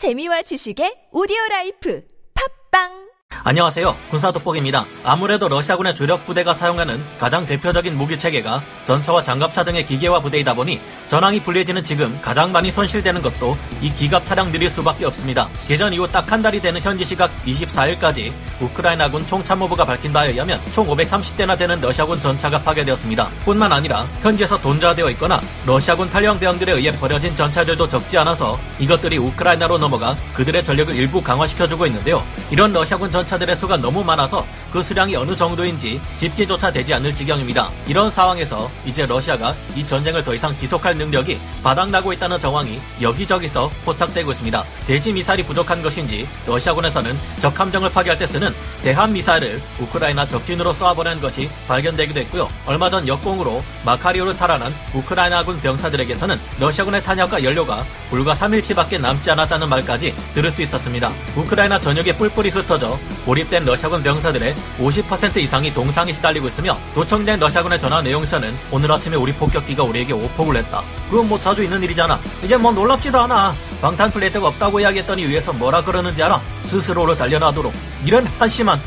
재미와 지식의 오디오 life 팟빵 안녕하세요. 군사 돋보기입니다. 아무래도 러시아군의 주력 부대가 사용하는 가장 대표적인 무기 체계가 전차와 장갑차 등의 기계화 부대이다 보니 전황이 불리해지는 지금 가장 많이 손실되는 것도 이 기갑 차량들일 수밖에 없습니다. 개전 이후 딱 한 달이 되는 현지 시각 24일까지 우크라이나군 총참모부가 밝힌 바에 의하면 총 530대나 되는 러시아군 전차가 파괴되었습니다. 뿐만 아니라 현지에서 돈좌되어 있거나 러시아군 탈영 대원들에 의해 버려진 전차들도 적지 않아서 이것들이 우크라이나로 넘어가 그들의 전력을 일부 강화시켜주고 있는데요. 이런 러시아군 전차들의 수가 너무 많아서 그 수량이 어느 정도인지 집계조차 되지 않을 지경입니다. 이런 상황에서 이제 러시아가 이 전쟁을 더 이상 지속할 능력이 바닥나고 있다는 정황이 여기저기서 포착되고 있습니다. 대지 미사일이 부족한 것인지 러시아군에서는 적 함정을 파괴할 때 쓰는 대한 미사일을 우크라이나 적진으로 쏘아보낸 것이 발견되기도 했고요. 얼마 전 역공으로 마카리오를 탈환한 우크라이나군 병사들에게서는 러시아군의 탄약과 연료가 불과 3일치밖에 남지 않았다는 말까지 들을 수 있었습니다. 우크라이나 전역에 뿔뿔이 흩어져 투입된 러시아군 병사들의 50% 이상이 동상에 시달리고 있으며 도청된 러시아군의 전화 내용에서는 오늘 아침에 우리 폭격기가 우리에게 오폭을 했다. 그건 뭐 자주 있는 일이잖아. 이제 뭐 놀랍지도 않아. 방탄 플레이트가 없다고 이야기했더니 위에서 뭐라 그러는지 알아? 스스로를 단련하도록. 이런 한심한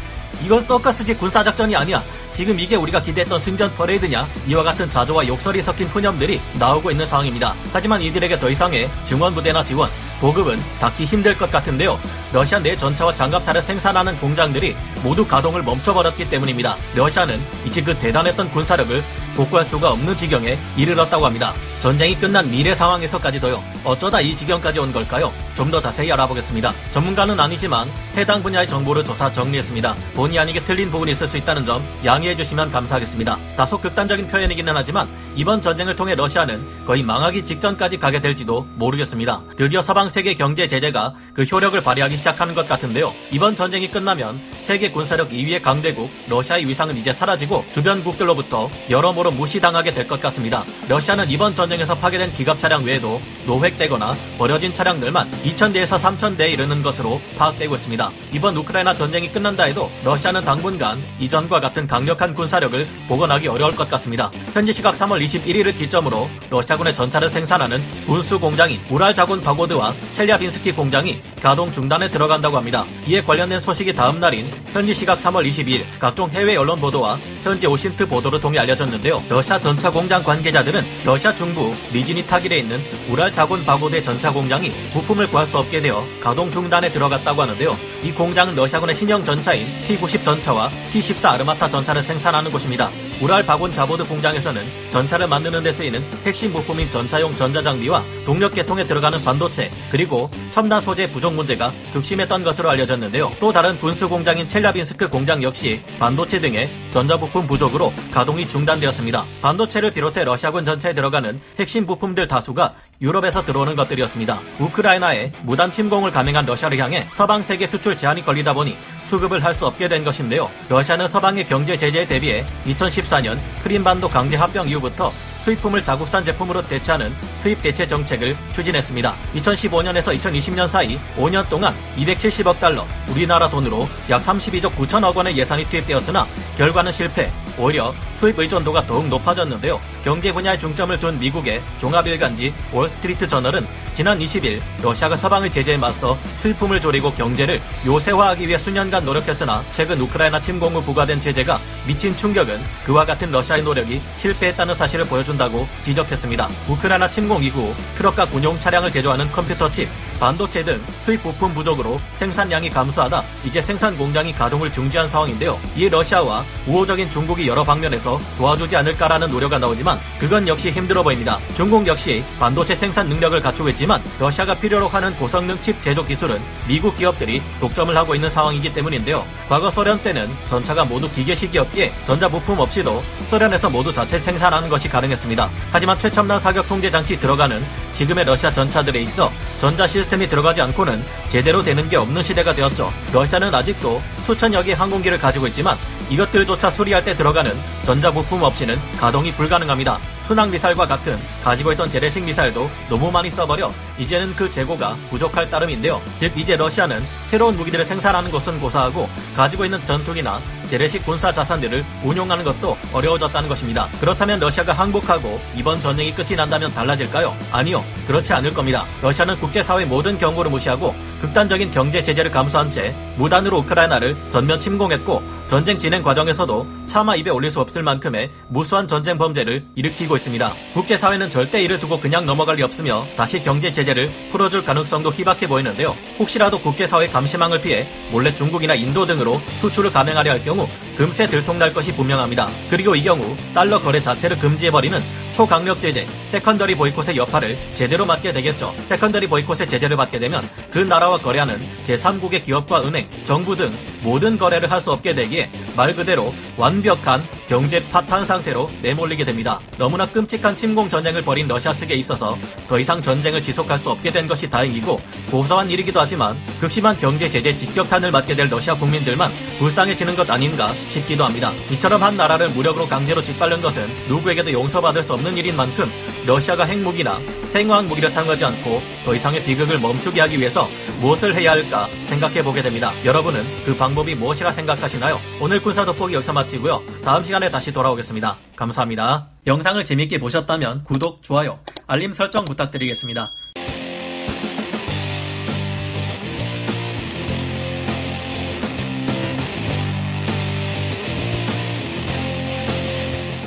이건 서커스지 군사작전이 아니야. 지금 이게 우리가 기대했던 승전 퍼레이드냐? 이와 같은 자조와 욕설이 섞인 푸념들이 나오고 있는 상황입니다. 하지만 이들에게 더 이상의 증원 부대나 지원, 보급은 닿기 힘들 것 같은데요. 러시아 내 전차와 장갑차를 생산하는 공장들이 모두 가동을 멈춰버렸기 때문입니다. 러시아는 이제 그 대단했던 군사력을 복구할 수가 없는 지경에 이르렀다고 합니다. 전쟁이 끝난 미래 상황에서까지도요. 어쩌다 이 지경까지 온 걸까요? 좀 더 자세히 알아보겠습니다. 전문가는 아니지만 해당 분야의 정보를 조사 정리했습니다. 본의 아니게 틀린 부분이 있을 수 있다는 점 양해 해 주시면 감사하겠습니다. 다소 극단적인 표현이기는 하지만 이번 전쟁을 통해 러시아는 거의 망하기 직전까지 가게 될지도 모르겠습니다. 드디어 서방 세계 경제 제재가 그 효력을 발휘하기 시작하는 것 같은데요. 이번 전쟁이 끝나면 세계 군사력 2위의 강대국 러시아의 위상은 이제 사라지고 주변국들로부터 여러모로 무시당하게 될 것 같습니다. 러시아는 이번 전쟁에서 파괴된 기갑 차량 외에도 노획되거나 버려진 차량들만 2,000대에서 3,000대에 이르는 것으로 파악되고 있습니다. 이번 우크라이나 전쟁이 끝난다 해도 러시아는 당분간 이전과 같은 강력 한 군사력을 복원하기 어려울 것 같습니다. 현지 시각 3월 21일을 기점으로 러시아군의 전차를 생산하는 군수 공장인 우랄 자군 바고드와 첼리아빈스키 공장이 가동 중단에 들어간다고 합니다. 이에 관련된 소식이 다음 날인 현지 시각 3월 22일 각종 해외 언론 보도와 현지 OSINT 보도를 통해 알려졌는데요. 러시아 전차 공장 관계자들은 러시아 중부 니지니 타길에 있는 우랄 바곤 자보드 전차 공장이 부품을 구할 수 없게 되어 가동 중단에 들어갔다고 하는데요. 이 공장은 러시아군의 신형 전차인 T-90 전차와 T-14 아르마타 전차를 생산하는 곳입니다. 우랄 바곤 자보드 공장에서는 전차를 만드는 데 쓰이는 핵심 부품인 전차용 전자장비와 동력 계통에 들어가는 반도체 그리고 첨단 소재 부족 문제가 극심했던 것으로 알려졌는데요. 또 다른 군수 공장인 첼라빈스크 공장 역시 반도체 등의 전자부품 부족으로 가동이 중단되었습니다. 반도체를 비롯해 러시아군 전체에 들어가는 핵심 부품들 다수가 유럽에서 들어오는 것들이었습니다. 우크라이나에 무단 침공을 감행한 러시아를 향해 서방 세계 수출 제한이 걸리다 보니 수급을 할 수 없게 된 것인데요. 러시아는 서방의 경제 제재에 대비해 2014년 크림반도 강제 합병 이후부터 수입품을 자국산 제품으로 대체하는 수입 대체 정책을 추진했습니다. 2015년에서 2020년 사이 5년 동안 270억 달러, 우리나라 돈으로 약 32조 9천억 원의 예산이 투입되었으나 결과는 실패. 오히려 수입 의존도가 더욱 높아졌는데요. 경제 분야에 중점을 둔 미국의 종합일간지 월스트리트 저널은 지난 20일 러시아가 서방의 제재에 맞서 수입품을 줄이고 경제를 요새화하기 위해 수년간 노력했으나 최근 우크라이나 침공 후 부과된 제재가 미친 충격은 그와 같은 러시아의 노력이 실패했다는 사실을 보여준다고 지적했습니다. 우크라이나 침공 이후 트럭과 군용 차량을 제조하는 컴퓨터 칩, 반도체 등 수입 부품 부족으로 생산량이 감소하다 이제 생산 공장이 가동을 중지한 상황인데요. 이에 러시아와 우호적인 중국이 여러 방면에서 도와주지 않을까라는 노력가 나오지만 그건 역시 힘들어 보입니다. 중국 역시 반도체 생산 능력을 갖추고 있지만 러시아가 필요로 하는 고성능 칩 제조 기술은 미국 기업들이 독점을 하고 있는 상황이기 때문인데요. 과거 소련 때는 전차가 모두 기계식이었기에 전자 부품 없이도 소련에서 모두 자체 생산하는 것이 가능했습니다. 하지만 최첨단 사격 통제 장치 들어가는 지금의 러시아 전차들에 있어 전자 시스템이 들어가지 않고는 제대로 되는 게 없는 시대가 되었죠. 러시아는 아직도 수천여 개 항공기를 가지고 있지만 이것들조차 수리할 때 들어가는 전자 부품 없이는 가동이 불가능합니다. 순항 미사일과 같은 가지고 있던 재래식 미사일도 너무 많이 써버려 이제는 그 재고가 부족할 따름인데요. 즉 이제 러시아는 새로운 무기들을 생산하는 것은 고사하고 가지고 있는 전투기나 재래식 군사 자산들을 운용하는 것도 어려워졌다는 것입니다. 그렇다면 러시아가 항복하고 이번 전쟁이 끝이 난다면 달라질까요? 아니요. 그렇지 않을 겁니다. 러시아는 국제사회 모든 경고를 무시하고 극단적인 경제 제재를 감수한 채 무단으로 우크라이나를 전면 침공했고 전쟁 진행 과정에서도 차마 입에 올릴 수 없을 만큼의 무수한 전쟁 범죄를 일으키고 있습니다. 국제사회는 절대 이를 두고 그냥 넘어갈 리 없으며 다시 경제 제재 를 풀어줄 가능성도 희박해 보이는데요. 혹시라도 국제사회 감시망을 피해 몰래 중국이나 인도 등으로 수출을 감행하려 할 경우 금세 들통날 것이 분명합니다. 그리고 이 경우 달러 거래 자체를 금지해버리는 초강력 제재, secondary 보이콧의 여파를 제대로 맞게 되겠죠. secondary 보이콧의 제재를 받게 되면 그 나라와 거래하는 제3국의 기업과 은행, 정부 등 모든 거래를 할 수 없게 되기에 말 그대로 완벽한 경제 파탄 상태로 내몰리게 됩니다. 너무나 끔찍한 침공 전쟁을 벌인 러시아 측에 있어서 더 이상 전쟁을 지속할 수 없게 된 것이 다행이고 고소한 일이기도 하지만 극심한 경제 제재 직격탄을 맞게 될 러시아 국민들만 불쌍해지는 것 아닌가 싶기도 합니다. 이처럼 한 나라를 무력으로 강제로 짓밟는 것은 누구에게도 용서받을 수 없는 일인 만큼 러시아가 핵무기나 생화학 무기를 사용하지 않고 더 이상의 비극을 멈추게 하기 위해서 무엇을 해야 할까 생각해 보게 됩니다. 여러분은 그 방법이 무엇이라 생각하시나요? 오늘 군사 돋보기 여기서 마치고요. 다음 시간에 다시 돌아오겠습니다. 감사합니다. 영상을 재밌게 보셨다면 구독, 좋아요, 알림 설정 부탁드리겠습니다.